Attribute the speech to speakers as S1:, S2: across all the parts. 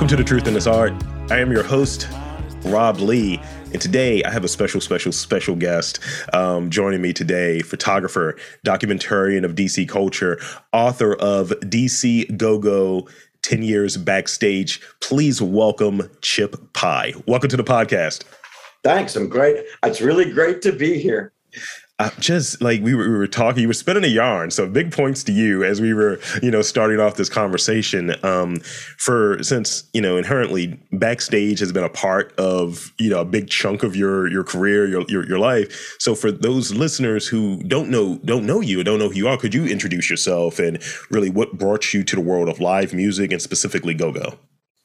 S1: Welcome to The Truth in This Art. I am your host, Rob Lee. And today I have a special, special, special guest um, joining me today photographer, documentarian of DC culture, author of DC Go Go 10 Years Backstage. Please welcome Chip Py. Welcome to the podcast.
S2: Thanks. I'm great. It's really great to be here
S1: uh, just like we were, we were talking, you were spinning a yarn. So big points to you as we were, you know, starting off this conversation. Um, for since you know inherently backstage has been a part of you know a big chunk of your your career, your your, your life. So for those listeners who don't know don't know you, don't know who you are, could you introduce yourself and really what brought you to the world of live music and specifically go go?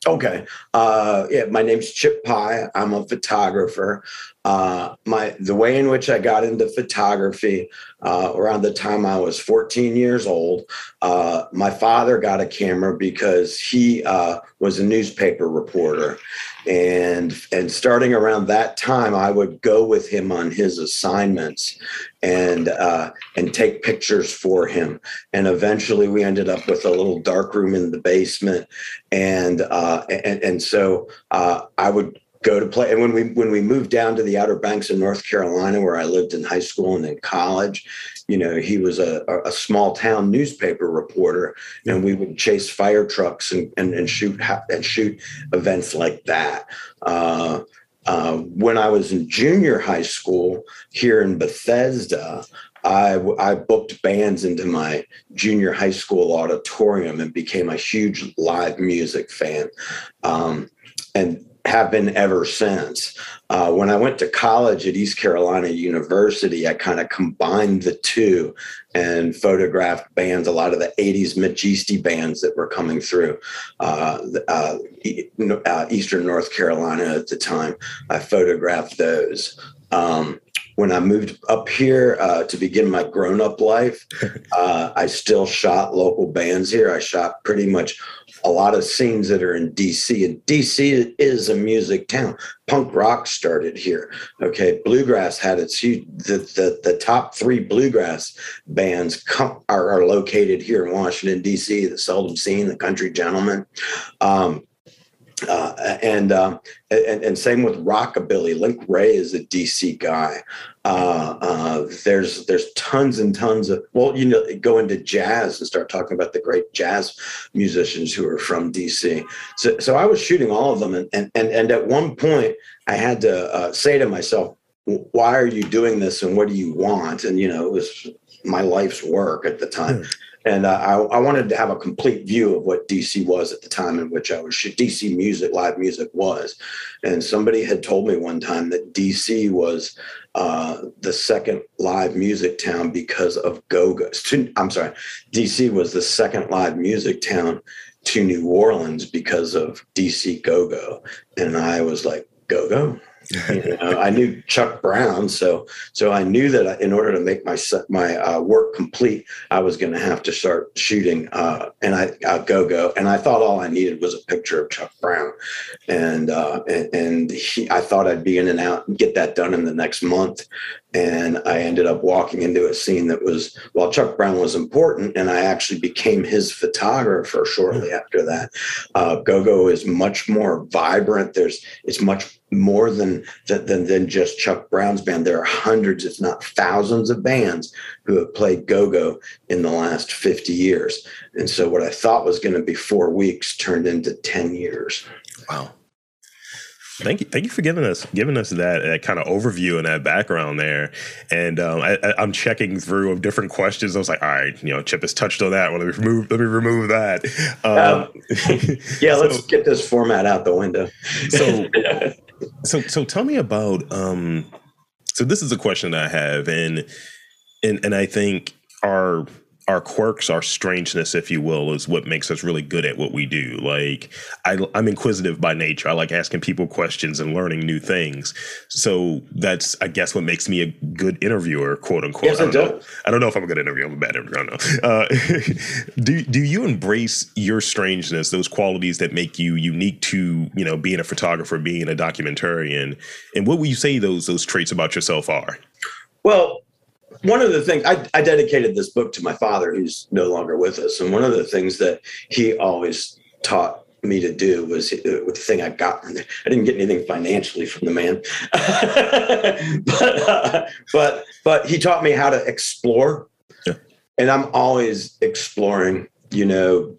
S2: Okay. Uh, yeah, my name's Chip Py. I'm a photographer. Uh, my the way in which I got into photography uh, around the time I was 14 years old, uh, my father got a camera because he uh, was a newspaper reporter, and and starting around that time, I would go with him on his assignments, and uh, and take pictures for him. And eventually, we ended up with a little dark room in the basement, and and and so I would go to play. And when we when we moved down to the Outer Banks in North Carolina, where I lived in high school and in college, you know, he was a, a small town newspaper reporter, and we would chase fire trucks and and, and shoot and shoot events like that. Uh, uh, when I was in junior high school here in Bethesda, I, I, booked bands into my junior high school auditorium and became a huge live music fan. Um, and have been ever since. Uh, when I went to college at East Carolina University, I kind of combined the two and photographed bands, a lot of the 80s Majesty bands that were coming through uh, uh, uh, Eastern North Carolina at the time. I photographed those. Um, when I moved up here uh, to begin my grown up life, uh, I still shot local bands here. I shot pretty much a lot of scenes that are in DC, and DC is a music town. Punk rock started here. Okay, bluegrass had its huge. The the, the top three bluegrass bands come, are, are located here in Washington D.C. The Seldom Scene, the Country Gentlemen. Um, uh, and, um, and and same with rockabilly. Link Wray is a DC guy. Uh, uh, there's there's tons and tons of well, you know, go into jazz and start talking about the great jazz musicians who are from DC. So so I was shooting all of them, and and and, and at one point I had to uh, say to myself, why are you doing this, and what do you want? And you know, it was my life's work at the time. And uh, I, I, wanted to have a complete view of what DC was at the time in which I was DC music, live music was. And somebody had told me one time that DC was uh, the second live music town because of Go-Go. I'm sorry, DC was the second live music town to New Orleans because of DC Go-Go. And I was like, Go-Go? You know, I knew Chuck Brown, so so I knew that in order to make my my uh, work complete, I was going to have to start shooting. Uh, and I uh, go go, and I thought all I needed was a picture of Chuck Brown, and uh, and, and he, I thought I'd be in and out and get that done in the next month. And I ended up walking into a scene that was, well, Chuck Brown was important, and I actually became his photographer shortly after that. Uh, Go Go is much more vibrant. There's, it's much more than, than than just Chuck Brown's band. There are hundreds, if not thousands, of bands who have played Go Go in the last 50 years. And so, what I thought was going to be four weeks turned into 10 years.
S1: Wow. Thank you, thank you for giving us giving us that, that kind of overview and that background there. And um, I, am checking through of different questions. I was like, all right, you know, Chip has touched on that. Well, let me remove let me remove that.
S2: Um, yeah, so, let's get this format out the window.
S1: so, so, so tell me about. Um, so this is a question I have, and and and I think our our quirks, our strangeness, if you will, is what makes us really good at what we do. Like I, am inquisitive by nature. I like asking people questions and learning new things. So that's, I guess, what makes me a good interviewer, quote unquote.
S2: Yes, I, don't I, don't.
S1: I don't know if I'm a good interviewer. I'm a bad interviewer. I know. Uh, do do you embrace your strangeness, those qualities that make you unique to you know being a photographer, being a documentarian, and what would you say those those traits about yourself are?
S2: Well, one of the things I, I, dedicated this book to my father, who's no longer with us, and one of the things that he always taught me to do was uh, the thing I got from there. I didn't get anything financially from the man, but uh, but but he taught me how to explore, yeah. and I'm always exploring. You know,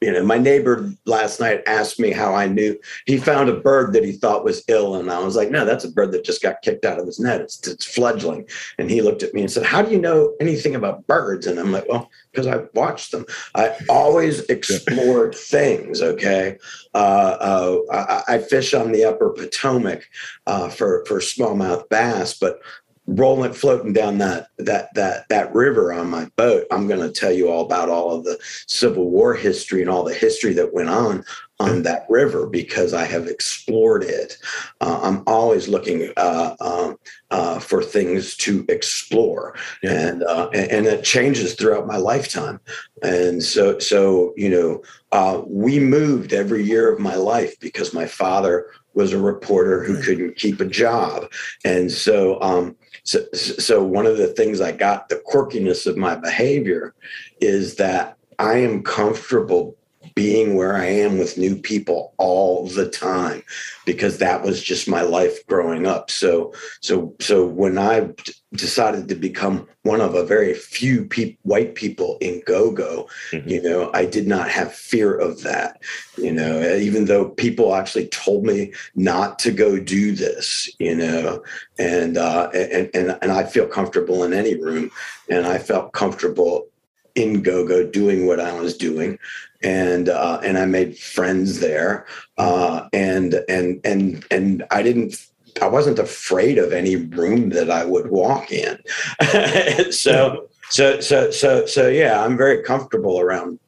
S2: you know, my neighbor last night asked me how I knew he found a bird that he thought was ill. And I was like, no, that's a bird that just got kicked out of his net. It's, it's fledgling. And he looked at me and said, how do you know anything about birds? And I'm like, well, because I watched them. I always explore things. Okay. Uh, uh, I, I, fish on the upper Potomac uh, for, for smallmouth bass, but rolling floating down that that that that river on my boat i'm going to tell you all about all of the civil war history and all the history that went on on that river because i have explored it. Uh, i'm always looking uh, um, uh, for things to explore. Yeah. and, uh, and, and it changes throughout my lifetime. And so so you know uh, we moved every year of my life because my father was a reporter who couldn't keep a job. And so um, so, so one of the things I got, the quirkiness of my behavior is that I am comfortable being where I am with new people all the time because that was just my life growing up. So so so when I decided to become one of a very few pe- white people in go-go, mm-hmm. you know, I did not have fear of that. You know, even though people actually told me not to go do this, you know, and uh and and, and I feel comfortable in any room and I felt comfortable in go-go doing what I was doing and uh, and I made friends there, uh, and and and and I didn't. I wasn't afraid of any room that I would walk in. so so so so so yeah, I'm very comfortable around.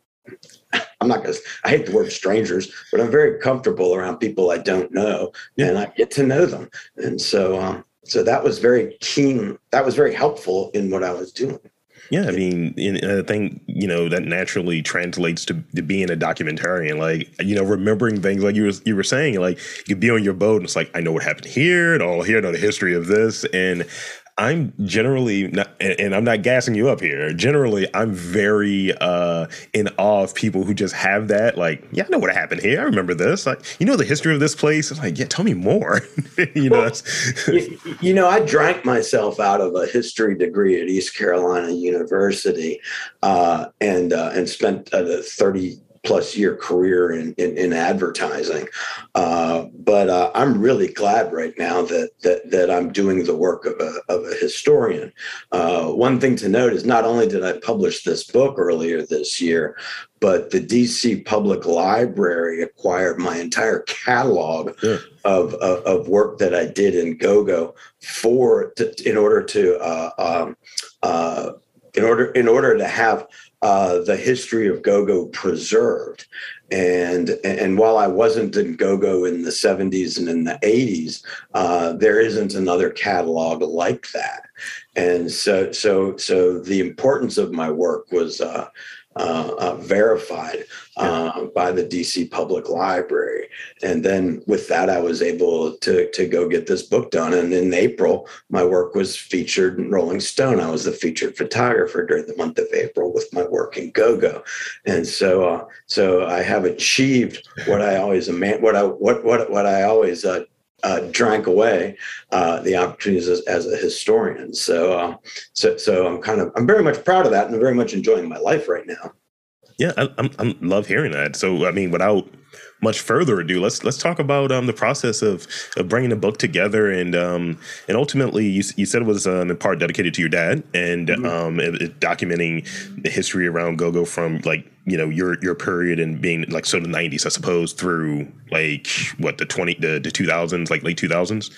S2: I'm not gonna. I hate the word strangers, but I'm very comfortable around people I don't know, and I get to know them. And so, um, so that was very keen. That was very helpful in what I was doing.
S1: Yeah, I mean, I think you know that naturally translates to, to, being a documentarian. Like you know, remembering things like you were you were saying, like you could be on your boat and it's like I know what happened here and all here, I know the history of this, and I'm generally not, and I'm not gassing you up here. Generally, I'm very uh, in awe of people who just have that. Like, yeah, I know what happened here. I remember this. Like, you know the history of this place. I'm like, yeah, tell me more. you know,
S2: well, you, you, know, I drank myself out of a history degree at East Carolina University, uh, and uh, and spent uh, 30 plus year career in, in, in advertising. Uh, but uh, I'm really glad right now that, that, that I'm doing the work of a, of a historian. Uh, one thing to note is not only did I publish this book earlier this year, but the DC Public Library acquired my entire catalog yeah. of, of, of, work that I did in GoGo for to, in order to uh, um, uh, in order in order to have uh, the history of go-go preserved. And, and while I wasn't in go-go in the 70s and in the 80s, uh, there isn't another catalog like that. And so, so, so the importance of my work was uh, uh, uh, verified uh, by the DC Public Library. And then with that, I was able to, to go get this book done. And in April, my work was featured in Rolling Stone. I was the featured photographer during the month of April with my work in GoGo. And so, uh, so I have achieved what I always what I what what what I always uh, drank away uh, the opportunities as, as, a historian. So, uh, so, so I'm kind of I'm very much proud of that, and I'm very much enjoying my life right now.
S1: Yeah, I, am I'm, love hearing that. So, I mean, without much further ado, let's let's talk about um, the process of, of bringing the book together, and um, and ultimately, you, you said it was um, in part dedicated to your dad, and mm-hmm. um, it, it documenting the history around GoGo from like you know your your period and being like so the 90s, I suppose, through like what the 20 the, the 2000s, like late 2000s.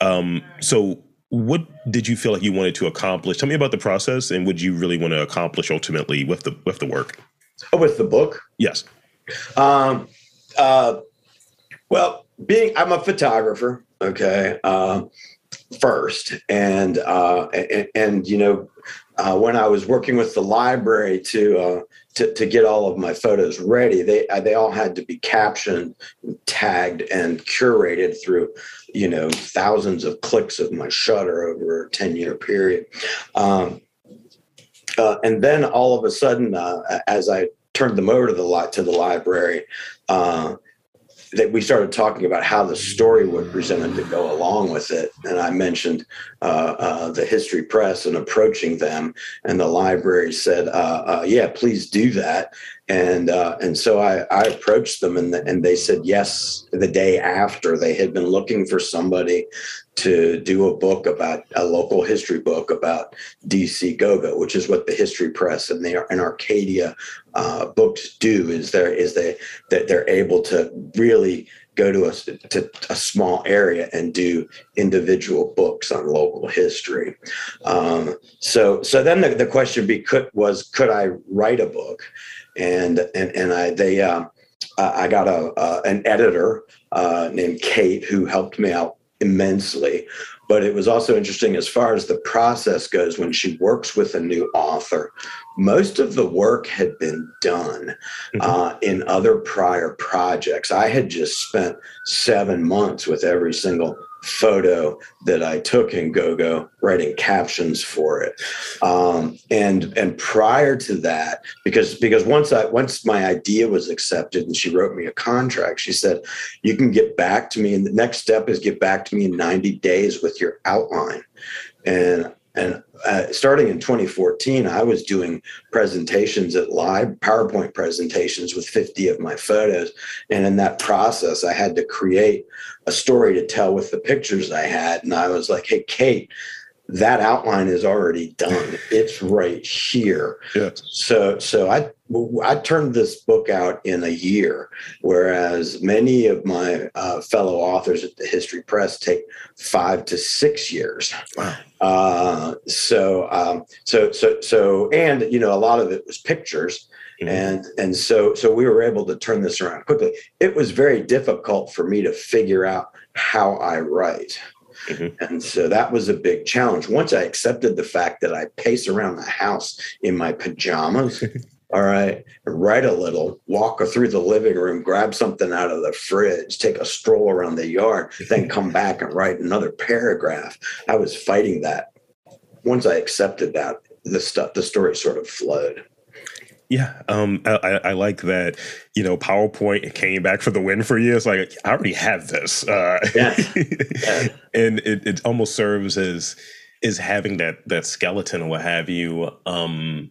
S1: Um, so what did you feel like you wanted to accomplish? Tell me about the process, and what you really want to accomplish ultimately with the with the work.
S2: Oh, with the book?
S1: Yes.
S2: Um, uh, well, being I'm a photographer, okay, uh, first, and, uh, and, and you know, uh, when I was working with the library to uh, to, to get all of my photos ready, they uh, they all had to be captioned, tagged, and curated through, you know, thousands of clicks of my shutter over a ten year period. Um, uh, and then all of a sudden, uh, as I turned them over to the to the library, uh, that we started talking about how the story would presented to go along with it. And I mentioned uh, uh, the History Press and approaching them, and the library said, uh, uh "Yeah, please do that." And uh, and so I, I approached them, and the, and they said yes. The day after, they had been looking for somebody to do a book about a local history book about DC Go-Go, which is what the History Press and are and Arcadia uh, books do. Is there is they that they're able to really go to a, to a small area and do individual books on local history. Um, so so then the, the question be could was could I write a book, and and and I they. Uh, I got a uh, an editor uh, named Kate who helped me out immensely. But it was also interesting as far as the process goes when she works with a new author. Most of the work had been done mm-hmm. uh, in other prior projects. I had just spent seven months with every single photo that I took in GoGo, writing captions for it. Um, and and prior to that, because because once I once my idea was accepted and she wrote me a contract, she said, "You can get back to me, and the next step is get back to me in 90 days with your outline." And and uh, starting in 2014, I was doing presentations at live PowerPoint presentations with 50 of my photos. And in that process, I had to create a story to tell with the pictures I had. And I was like, hey, Kate, that outline is already done. It's right here. Yeah. So so I I turned this book out in a year, whereas many of my uh, fellow authors at the History Press take five to six years. Wow. Uh, so um, so so so and you know a lot of it was pictures. Mm-hmm. And and so so we were able to turn this around quickly. It was very difficult for me to figure out how I write. Mm-hmm. And so that was a big challenge. Once I accepted the fact that I pace around the house in my pajamas, all right, write a little, walk through the living room, grab something out of the fridge, take a stroll around the yard, then come back and write another paragraph. I was fighting that. Once I accepted that, the stuff, the story sort of flowed.
S1: Yeah, um, I, I, like that. You know, PowerPoint came back for the win for you. It's like I already have this, uh, yeah. yeah. and it, it almost serves as is having that that skeleton or what have you, um,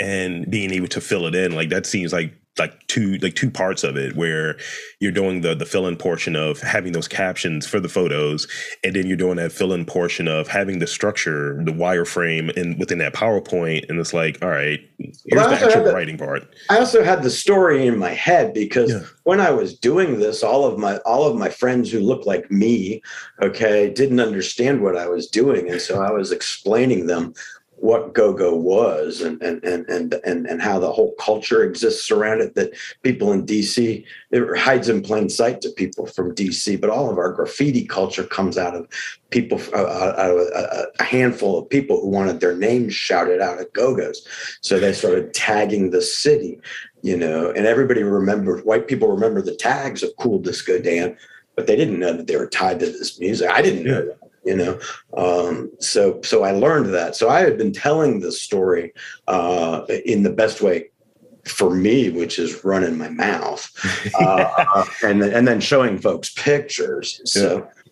S1: and being able to fill it in. Like that seems like like two like two parts of it where you're doing the the fill-in portion of having those captions for the photos and then you're doing that fill-in portion of having the structure the wireframe and within that powerpoint and it's like all right here's well, the actual the, writing part
S2: i also had the story in my head because yeah. when i was doing this all of my all of my friends who looked like me okay didn't understand what i was doing and so i was explaining them what go-go was and and and and and, and how the whole culture exists around it that people in DC it hides in plain sight to people from DC but all of our graffiti culture comes out of people uh, uh out of a, a, handful of people who wanted their names shouted out at go-go's. So they started tagging the city you know and everybody remembered white people remember the tags of cool disco dan but they didn't know that they were tied to this music. I didn't know that you know? Um, so so i learned that. So i had been telling this story uh, in the best way for me which is running my mouth uh, and and then showing folks pictures. So
S1: yeah.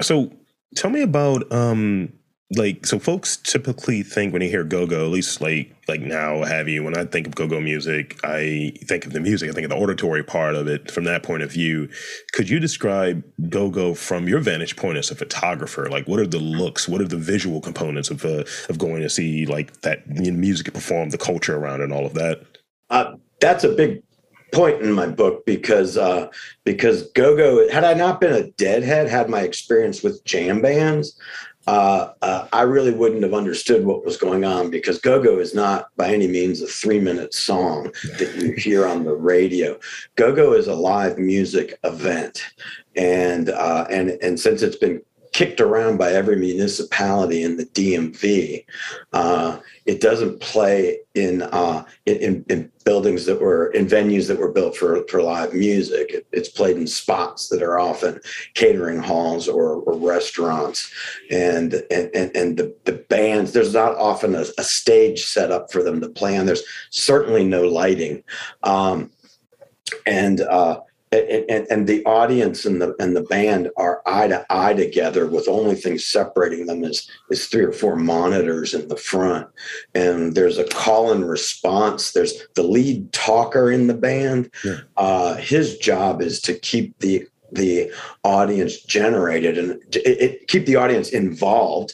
S1: so tell me about um like so folks typically think when they hear go-go at least like like now have you when i think of go-go music i think of the music i think of the auditory part of it from that point of view. Could you describe go-go from your vantage point as a photographer? Like what are the looks what are the visual components of uh, of going to see like that music perform the culture around it and all of that?
S2: Uh, that's a big point in my book because uh, because go-go had i not been a deadhead had my experience with jam bands uh, uh, I really wouldn't have understood what was going on because Go Go is not by any means a three minute song that you hear on the radio. Go Go is a live music event. And, uh, and, and since it's been kicked around by every municipality in the DMV. Uh, it doesn't play in, uh, in, in buildings that were in venues that were built for for live music. It, it's played in spots that are often catering halls or, or restaurants, and and and, and the, the bands. There's not often a, a stage set up for them to play on. There's certainly no lighting, um, and uh, and, and, the audience and the and the band are eye to eye together with only things separating them is is three or four monitors in the front. And there's a call and response. There's the lead talker in the band. Yeah. uh, his job is to keep the the audience generated and it, it, keep the audience involved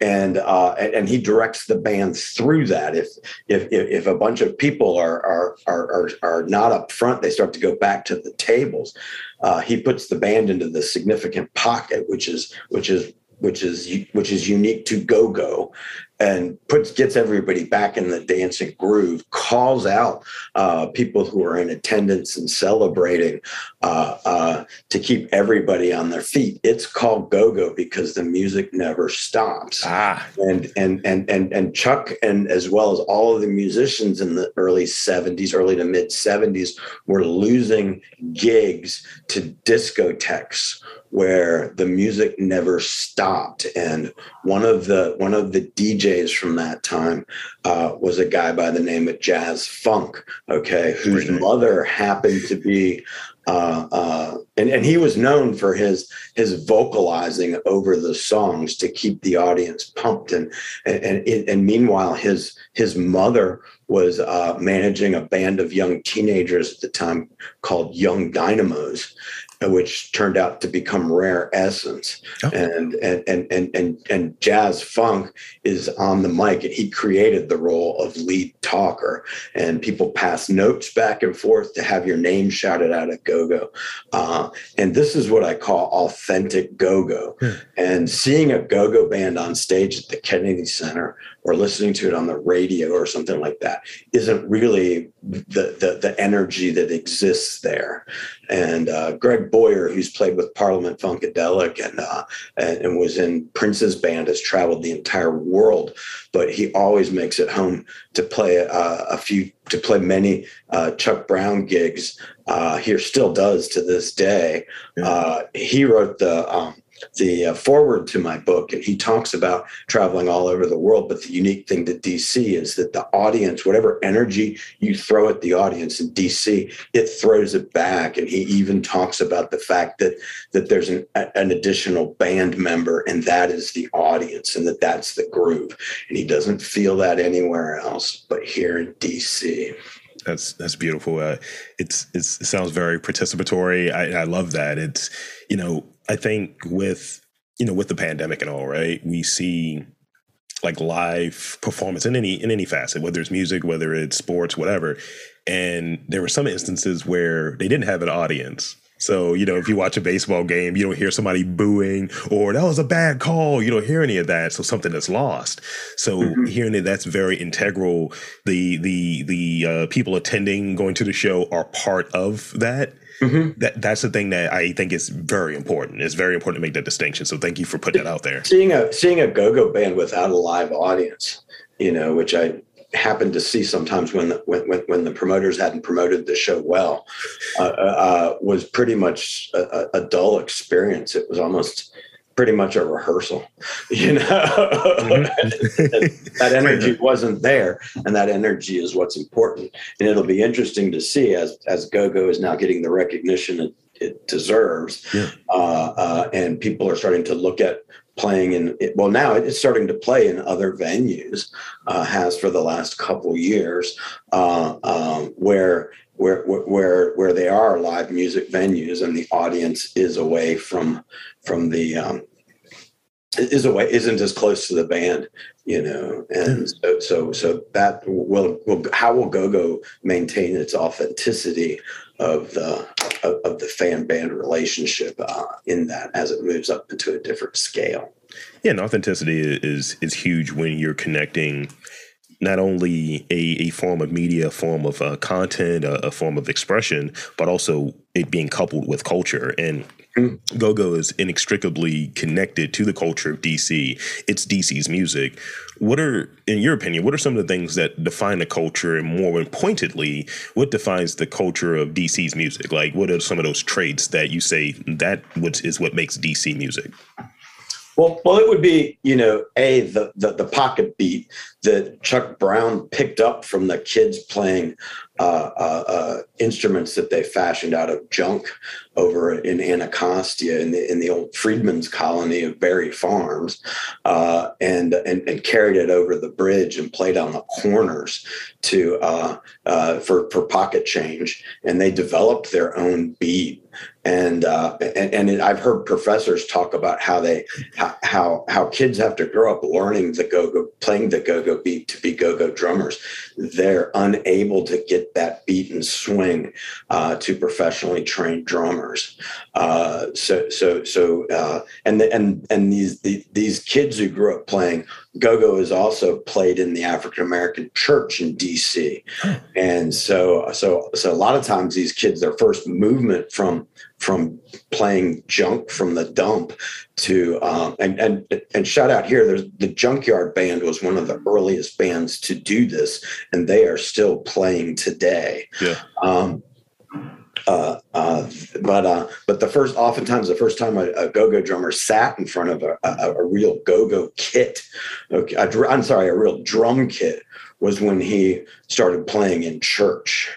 S2: and uh, and he directs the band through that. If if if a bunch of people are are are are, not up front, they start to go back to the tables. Uh, he puts the band into the significant pocket, which is which is which is which is unique to go go and puts gets everybody back in the dancing groove calls out uh, people who are in attendance and celebrating uh, uh, to keep everybody on their feet it's called go-go because the music never stops ah. and and and and and chuck and as well as all of the musicians in the early 70s early to mid 70s were losing gigs to discotheques where the music never stopped. And one of the one of the DJs from that time uh, was a guy by the name of Jazz Funk okay whose mother happened to be uh, uh, and, and he was known for his his vocalizing over the songs to keep the audience pumped. And and and, and meanwhile his his mother was uh, managing a band of young teenagers at the time called Young Dynamos which turned out to become rare essence oh. and, and and and and and jazz funk is on the mic and he created the role of lead talker and people pass notes back and forth to have your name shouted out at go-go uh, and this is what i call authentic go-go hmm. and seeing a go-go band on stage at the kennedy center or listening to it on the radio or something like that isn't really the the, the energy that exists there. And uh, Greg Boyer, who's played with Parliament Funkadelic and, uh, and, and was in Prince's band, has traveled the entire world, but he always makes it home to play uh, a few to play many uh, Chuck Brown gigs. Uh, here still does to this day. Uh, he wrote the um, the uh, forward to my book, and he talks about traveling all over the world. But the unique thing to DC is that the audience, whatever energy you throw at the audience in DC, it throws it back. And he even talks about the fact that that there's an, an additional band member, and that is the audience, and that that's the groove. And he doesn't feel that anywhere else, but here in DC.
S1: That's that's beautiful. Uh, it's, it's it sounds very participatory. I, I love that. It's you know I think with you know with the pandemic and all, right? We see like live performance in any in any facet, whether it's music, whether it's sports, whatever. And there were some instances where they didn't have an audience. So, you know, if you watch a baseball game, you don't hear somebody booing or that was a bad call. You don't hear any of that. So something that's lost. So mm-hmm. hearing that that's very integral. The the the uh, people attending, going to the show are part of that. Mm-hmm. That that's the thing that I think is very important. It's very important to make that distinction. So thank you for putting that out there.
S2: Seeing a seeing a go-go band without a live audience, you know, which I happened to see sometimes when the, when, when the promoters hadn't promoted the show well, uh, uh, was pretty much a, a, dull experience. It was almost pretty much a rehearsal, you know. Mm-hmm. that energy wasn't there, and that energy is what's important. And it'll be interesting to see as as GoGo is now getting the recognition it, deserves, yeah. uh, uh, and people are starting to look at playing in well now it's starting to play in other venues uh, has for the last couple years uh, um, where where where where they are live music venues and the audience is away from from the um, is away isn't as close to the band you know? And so so so that will will how will go-go maintain its authenticity of the of, of the fan band relationship uh, in that as it moves up into a different scale
S1: yeah and authenticity is is huge when you're connecting not only a, a form of media, a form of uh, content, a, a, form of expression, but also it being coupled with culture. And. Go-go is inextricably connected to the culture of DC. It's DC's music. What are, in your opinion, what are some of the things that define the culture, and more pointedly, what defines the culture of DC's music? Like, what are some of those traits that you say that is what makes DC music?
S2: Well, well, it would be you know a the, the the pocket beat that Chuck Brown picked up from the kids playing uh, uh, uh, instruments that they fashioned out of junk over in Anacostia in the in the old Freedmen's colony of Barry Farms, uh, and, and and carried it over the bridge and played on the corners to uh, uh, for for pocket change, and they developed their own beat and uh, and, and it, I've heard professors talk about how they how how kids have to grow up learning the go go playing the go go beat to be go go drummers. They're unable to get that beat and swing uh, to professionally trained drummers. Uh, so so so uh, and the, and and these the, these kids who grew up playing go go is also played in the African American church in D.C. And so so so a lot of times these kids their first movement from from playing junk from the dump to um, and and and shout out here there's the junkyard band was one of the earliest bands to do this and they are still playing today.
S1: Yeah.
S2: Um, uh, uh, but uh, but the first oftentimes the first time a, a go-go drummer sat in front of a, a, a real go-go kit okay, I'm sorry a real drum kit was when he started playing in church.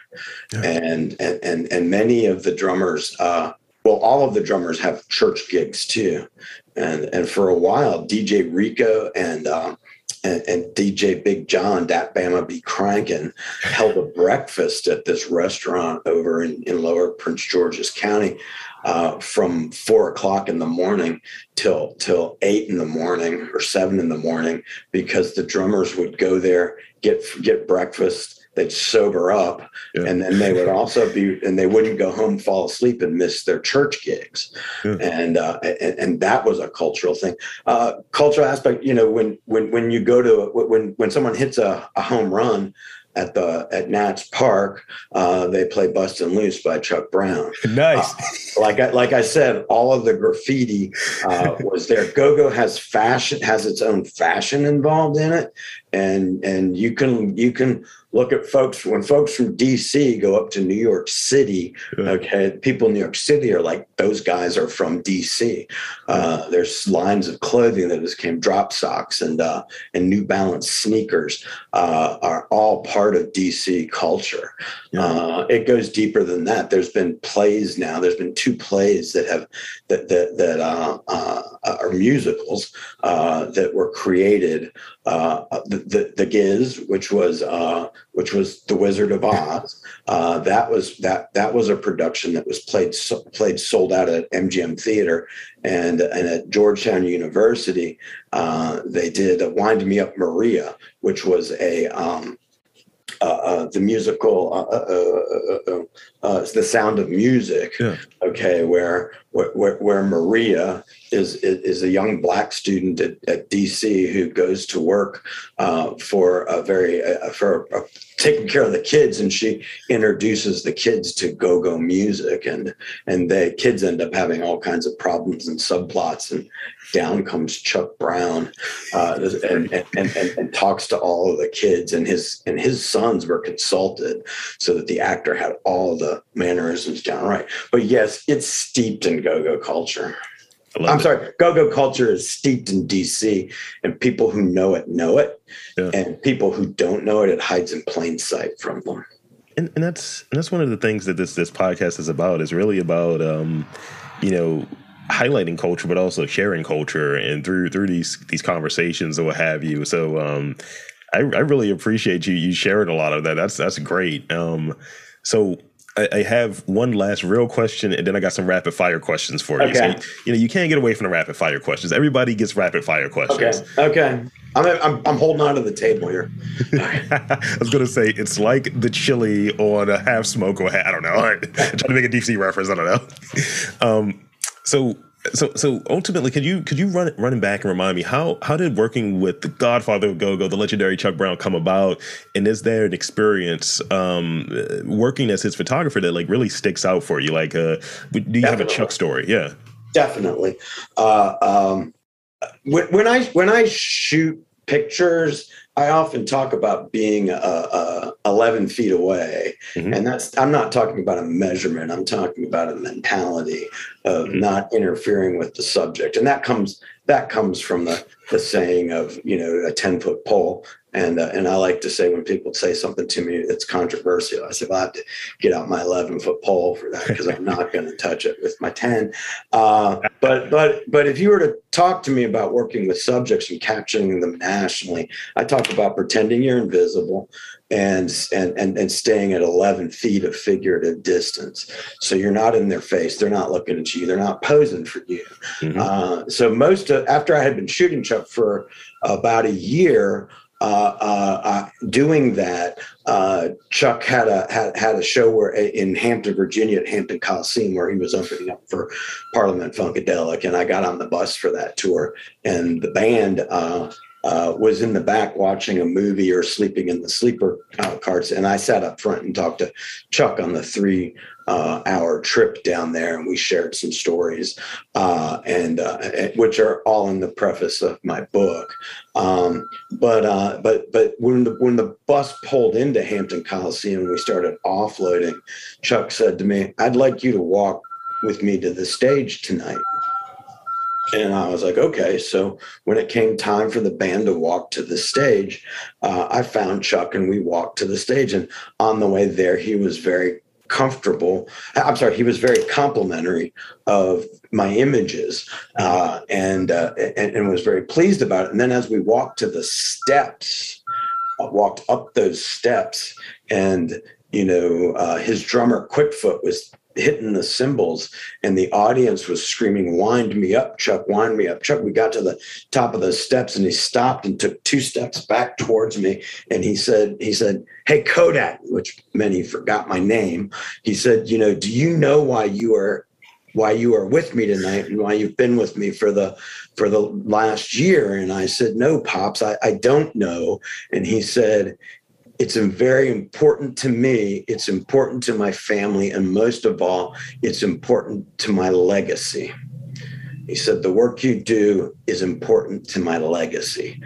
S2: Yeah. And, and, and, and many of the drummers, uh, well, all of the drummers have church gigs too. And, and for a while, DJ Rico and, uh, and, and, DJ Big John, Dat Bama Be Crankin, held a breakfast at this restaurant over in, in Lower Prince George's County uh, from four o'clock in the morning till till eight in the morning or seven in the morning because the drummers would go there get get breakfast they'd sober up yeah. and then they would also be and they wouldn't go home fall asleep and miss their church gigs yeah. and, uh, and, and that was a cultural thing uh, cultural aspect you know when when when you go to when when someone hits a, a home run at the at Nats Park, uh, they play "Bustin' Loose" by Chuck Brown.
S1: Nice.
S2: Uh, like I like I said, all of the graffiti uh, was there. Go Go has fashion has its own fashion involved in it, and and you can you can look at folks when folks from DC go up to New York City. Yeah. Okay, people in New York City are like those guys are from DC. Uh, there's lines of clothing that just came drop socks and uh, and New Balance sneakers uh, are all part of DC culture. Yeah. Uh, it goes deeper than that. There's been plays now. There's been two plays that have that that that uh, uh, are musicals that were created. The, the, the Giz, which was which was The Wizard of Oz. Uh, that was that that was a production that was played played sold out at MGM Theater and and at Georgetown University. Uh, they did Wind Me Up Maria, which was a um, uh, uh, the musical, uh, uh, the sound of music. Yeah. Okay, where, where where Maria is is a young black student at, at DC who goes to work for a very for a, taking care of the kids and she introduces the kids to go-go music and and the kids end up having all kinds of problems and subplots and down comes chuck brown uh, and, and, and, and, talks to all of the kids and his and his sons were consulted so that the actor had all the mannerisms down right. But yes it's steeped in go-go culture I'm it. sorry, go-go culture is steeped in DC, and people who know it know it, yeah. and people who don't know it, it hides in plain sight from them.
S1: And, and that's and that's one of the things that this this podcast is about. Is really about um, you know highlighting culture, but also sharing culture, and through through these these conversations or what have you. So um, I, I really appreciate you you sharing a lot of that. That's that's great. Um, so I, I, have one last real question, and then I got some rapid fire questions for you. Okay. So, you know, you can't get away from the rapid fire questions. Everybody gets rapid fire questions.
S2: Okay. Okay. I'm, I'm, I'm holding on to the table here.
S1: I was going to say it's like the chili on a half smoke or I don't know. Right. trying to make a DC reference. I don't know. Um, so so so ultimately could you could you run it running back and remind me how how did working with the godfather of go-go the legendary chuck brown come about and is there an experience um working as his photographer that like really sticks out for you like uh do you Definitely. have a chuck story yeah
S2: Definitely. Uh, um, when, when I when I shoot pictures, I often talk about being uh, uh, 11 feet away. Mm-hmm. And that's, I'm not talking about a measurement, I'm talking about a mentality of mm-hmm. not interfering with the subject. And that comes, that comes from the, the saying of, you know, a 10 foot pole and uh, and I like to say when people say something to me that's controversial, I say, well, I have to get out my 11 foot pole for that because I'm not going to touch it with my 10. Uh, but but but if you were to talk to me about working with subjects and capturing them nationally, I talk about pretending you're invisible and and and, and staying at 11 feet of figurative distance. So you're not in their face, they're not looking at you, they're not posing for you. Mm-hmm. Uh, so most of, after I had been shooting Chuck for about a year. Uh, uh, uh, doing that, Chuck had a had, had a show where in Hampton, Virginia, at Hampton Coliseum, where he was opening up for Parliament Funkadelic, and I got on the bus for that tour, and the band. Uh, uh, was in the back watching a movie or sleeping in the sleeper carts, and I sat up front and talked to Chuck on the three uh, our trip down there, and we shared some stories, uh, and uh, which are all in the preface of my book. Um, but uh, but but when the when the bus pulled into Hampton Coliseum, and we started offloading. Chuck said to me, "I'd like you to walk with me to the stage tonight." And I was like, okay. So when it came time for the band to walk to the stage, uh, I found Chuck and we walked to the stage. And on the way there, he was very comfortable. I'm sorry, he was very complimentary of my images uh, and, uh, and, and was very pleased about it. And then as we walked to the steps, uh, walked up those steps, and you know, uh, his drummer Quickfoot was hitting the cymbals and the audience was screaming wind me up chuck wind me up. Chuck we got to the top of the steps and he stopped and took two steps back towards me and he said he said hey kodak which many forgot my name. He said you know do you know why you are why you are with me tonight and why you've been with me for the for the last year? And i said no pops i, I don't know. And he said it's very important to me. It's important to my family. And most of all, it's important to my legacy. He said, The work you do is important to my legacy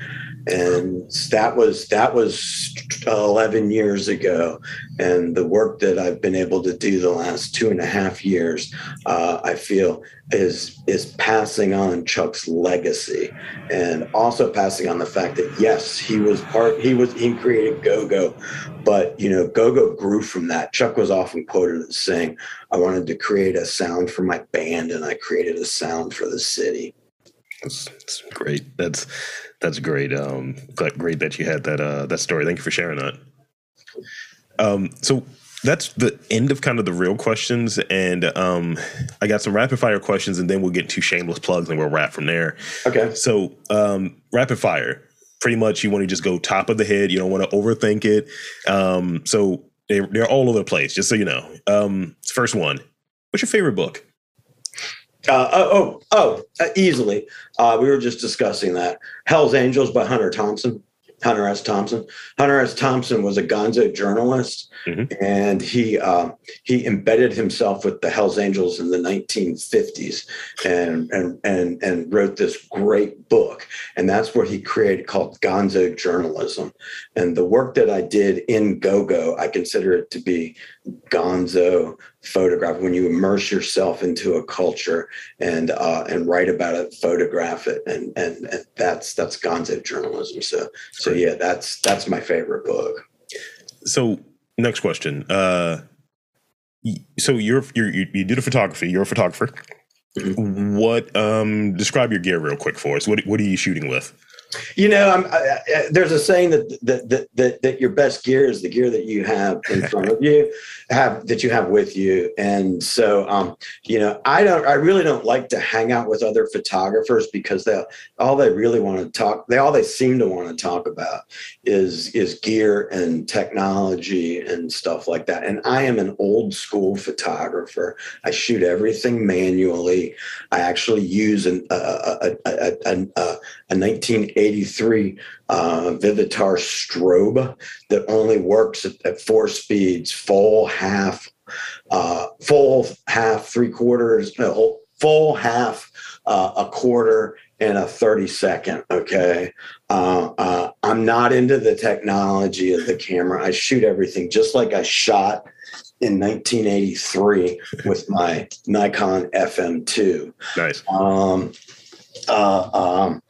S2: and that was that was 11 years ago. And the work that i've been able to do the last two and a half years uh, i feel is is passing on chuck's legacy. And also passing on the fact that yes he was part he was he created go-go. But you know go-go grew from that. Chuck was often quoted as saying i wanted to create a sound for my band and i created a sound for the city.
S1: That's, that's great. That's that's great. Um, great that you had that uh, that story. Thank you for sharing that. Um, so that's the end of kind of the real questions, and um, I got some rapid fire questions, and then we'll get to shameless plugs, and we'll wrap from there.
S2: Okay.
S1: So um, rapid fire. Pretty much, you want to just go top of the head. You don't want to overthink it. Um, so they're, they're all over the place. Just so you know. Um, first one. What's your favorite book?
S2: Uh, oh, oh, oh uh, easily. Uh, we were just discussing that. Hell's Angels by Hunter Thompson. Hunter S. Thompson. Hunter S. Thompson was a Gonzo journalist, mm-hmm. and he uh, he embedded himself with the Hell's Angels in the 1950s, and and and and wrote this great book, and that's what he created called Gonzo journalism. And the work that I did in Go Go, I consider it to be Gonzo photograph when you immerse yourself into a culture and uh, and write about it, photograph it, and, and and that's that's Gonzo journalism. So so yeah, that's that's my favorite book.
S1: So next question. Uh, so you're, you're you you do the photography. You're a photographer. Mm-hmm. What um describe your gear real quick for us? What what are you shooting with?
S2: You know, I'm, I, I, there's a saying that, that that, that that your best gear is the gear that you have in front of you, have that you have with you. And so, um, you know, I don't, I really don't like to hang out with other photographers because they all they really want to talk, they all they seem to want to talk about is is gear and technology and stuff like that. And I am an old school photographer. I shoot everything manually. I actually use an, a, a, a, a, a, a 19 83 uh, Vivitar strobe that only works at, at four speeds, full, half, uh, full, half, three quarters, no, full, half, uh, a quarter, and a 30 second. Okay. I'm not into the technology of the camera. I shoot everything just like I shot in 1983 with my Nikon FM2.
S1: Nice.
S2: Um, uh, um,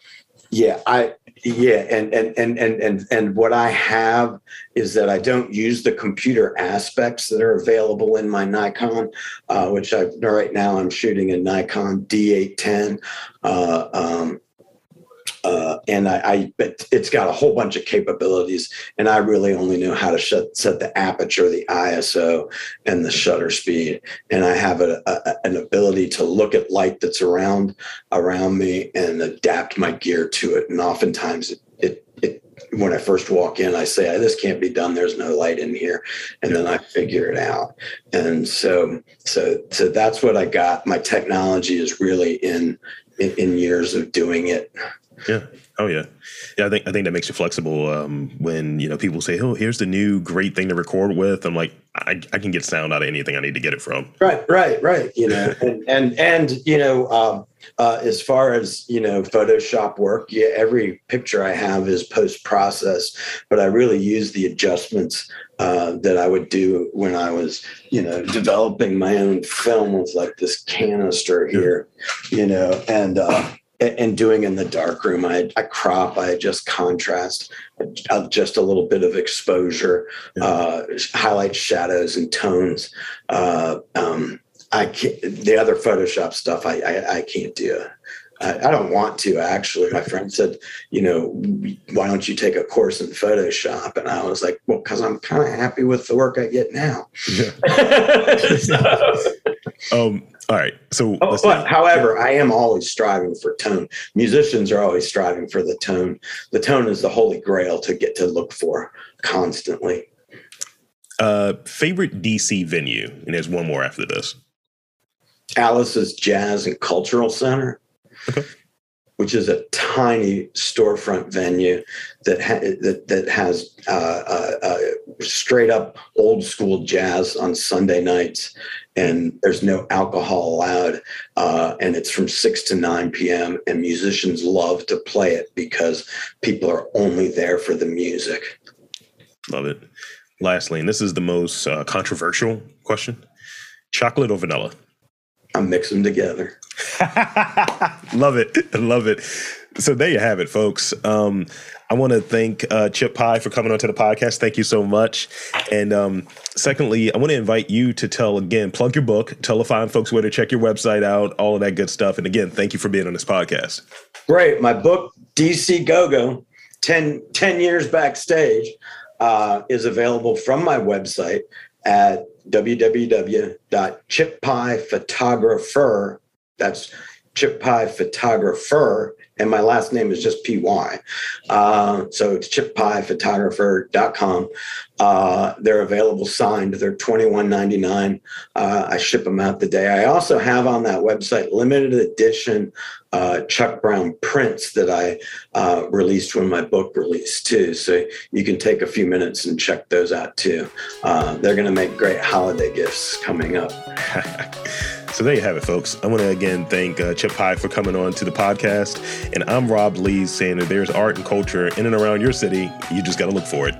S2: yeah, I yeah, and and and and and and what I have is that I don't use the computer aspects that are available in my Nikon, uh, which I right now I'm shooting a Nikon D810. Uh, um, uh, and I, I it's got a whole bunch of capabilities, and I really only know how to shut, set the aperture, the ISO, and the shutter speed. And I have a, a, an ability to look at light that's around around me and adapt my gear to it. And oftentimes, it, it, it when I first walk in, I say, "This can't be done. There's no light in here," and then I figure it out. And so, so, so that's what I got. My technology is really in in, in years of doing it.
S1: Yeah. Oh yeah. Yeah. I think I think that makes you flexible. Um, when you know people say, "Oh, here's the new great thing to record with," I'm like, I, I can get sound out of anything I need to get it from.
S2: Right. Right. Right. You know, and and and you know, um, uh, as far as you know, Photoshop work, yeah, every picture I have is post processed, but I really use the adjustments uh, that I would do when I was, you know, developing my own film with like this canister here, you know, and. Uh, and doing in the dark room. I, I crop, I adjust contrast, just a little bit of exposure, yeah. uh, highlight shadows and tones. Uh, um, I can't, the other Photoshop stuff I, I, I can't do. I, I, don't want to actually. My friend said, you know, why don't you take a course in Photoshop? And I was like, well, because I'm kind of happy with the work I get now. Yeah.
S1: so, um, all right. So,
S2: oh, but, however, I am always striving for tone. Musicians are always striving for the tone. The tone is the holy grail to get to look for constantly.
S1: Uh, favorite DC venue, and there's one more after this.
S2: Alice's Jazz and Cultural Center. Okay which is a tiny storefront venue that ha- that that has uh, uh, uh, straight up old school jazz on Sunday nights, and there's no alcohol allowed, uh, and it's from six to nine p.m. and musicians love to play it because people are only there for the music.
S1: Love it. Lastly, and this is the most uh, controversial question: chocolate or vanilla?
S2: I mix them together.
S1: love it. Love it. So there you have it, folks. Um, I want to thank uh, Chip Py for coming onto the podcast. Thank you so much. And um, secondly, I want to invite you to tell again, plug your book, tell the fine folks where to check your website out, all of that good stuff. And again, thank you for being on this podcast.
S2: Great. My book, DC Go Go 10, 10 years backstage, uh, is available from my website at www.chippyephotographer that's Chip Py Photographer, and my last name is just PY. Uh, so it's chip chippyephotographer.com. Uh, they're available signed. They're $21.99. Uh, I ship them out the day. I also have on that website limited edition uh, Chuck Brown prints that I uh, released when my book released too. So you can take a few minutes and check those out too. Uh, they're going to make great holiday gifts coming up.
S1: So there you have it, folks. I want to again thank uh, Chip Py for coming on to the podcast. And I'm Rob Lee saying that there's art and culture in and around your city. You just got to look for it.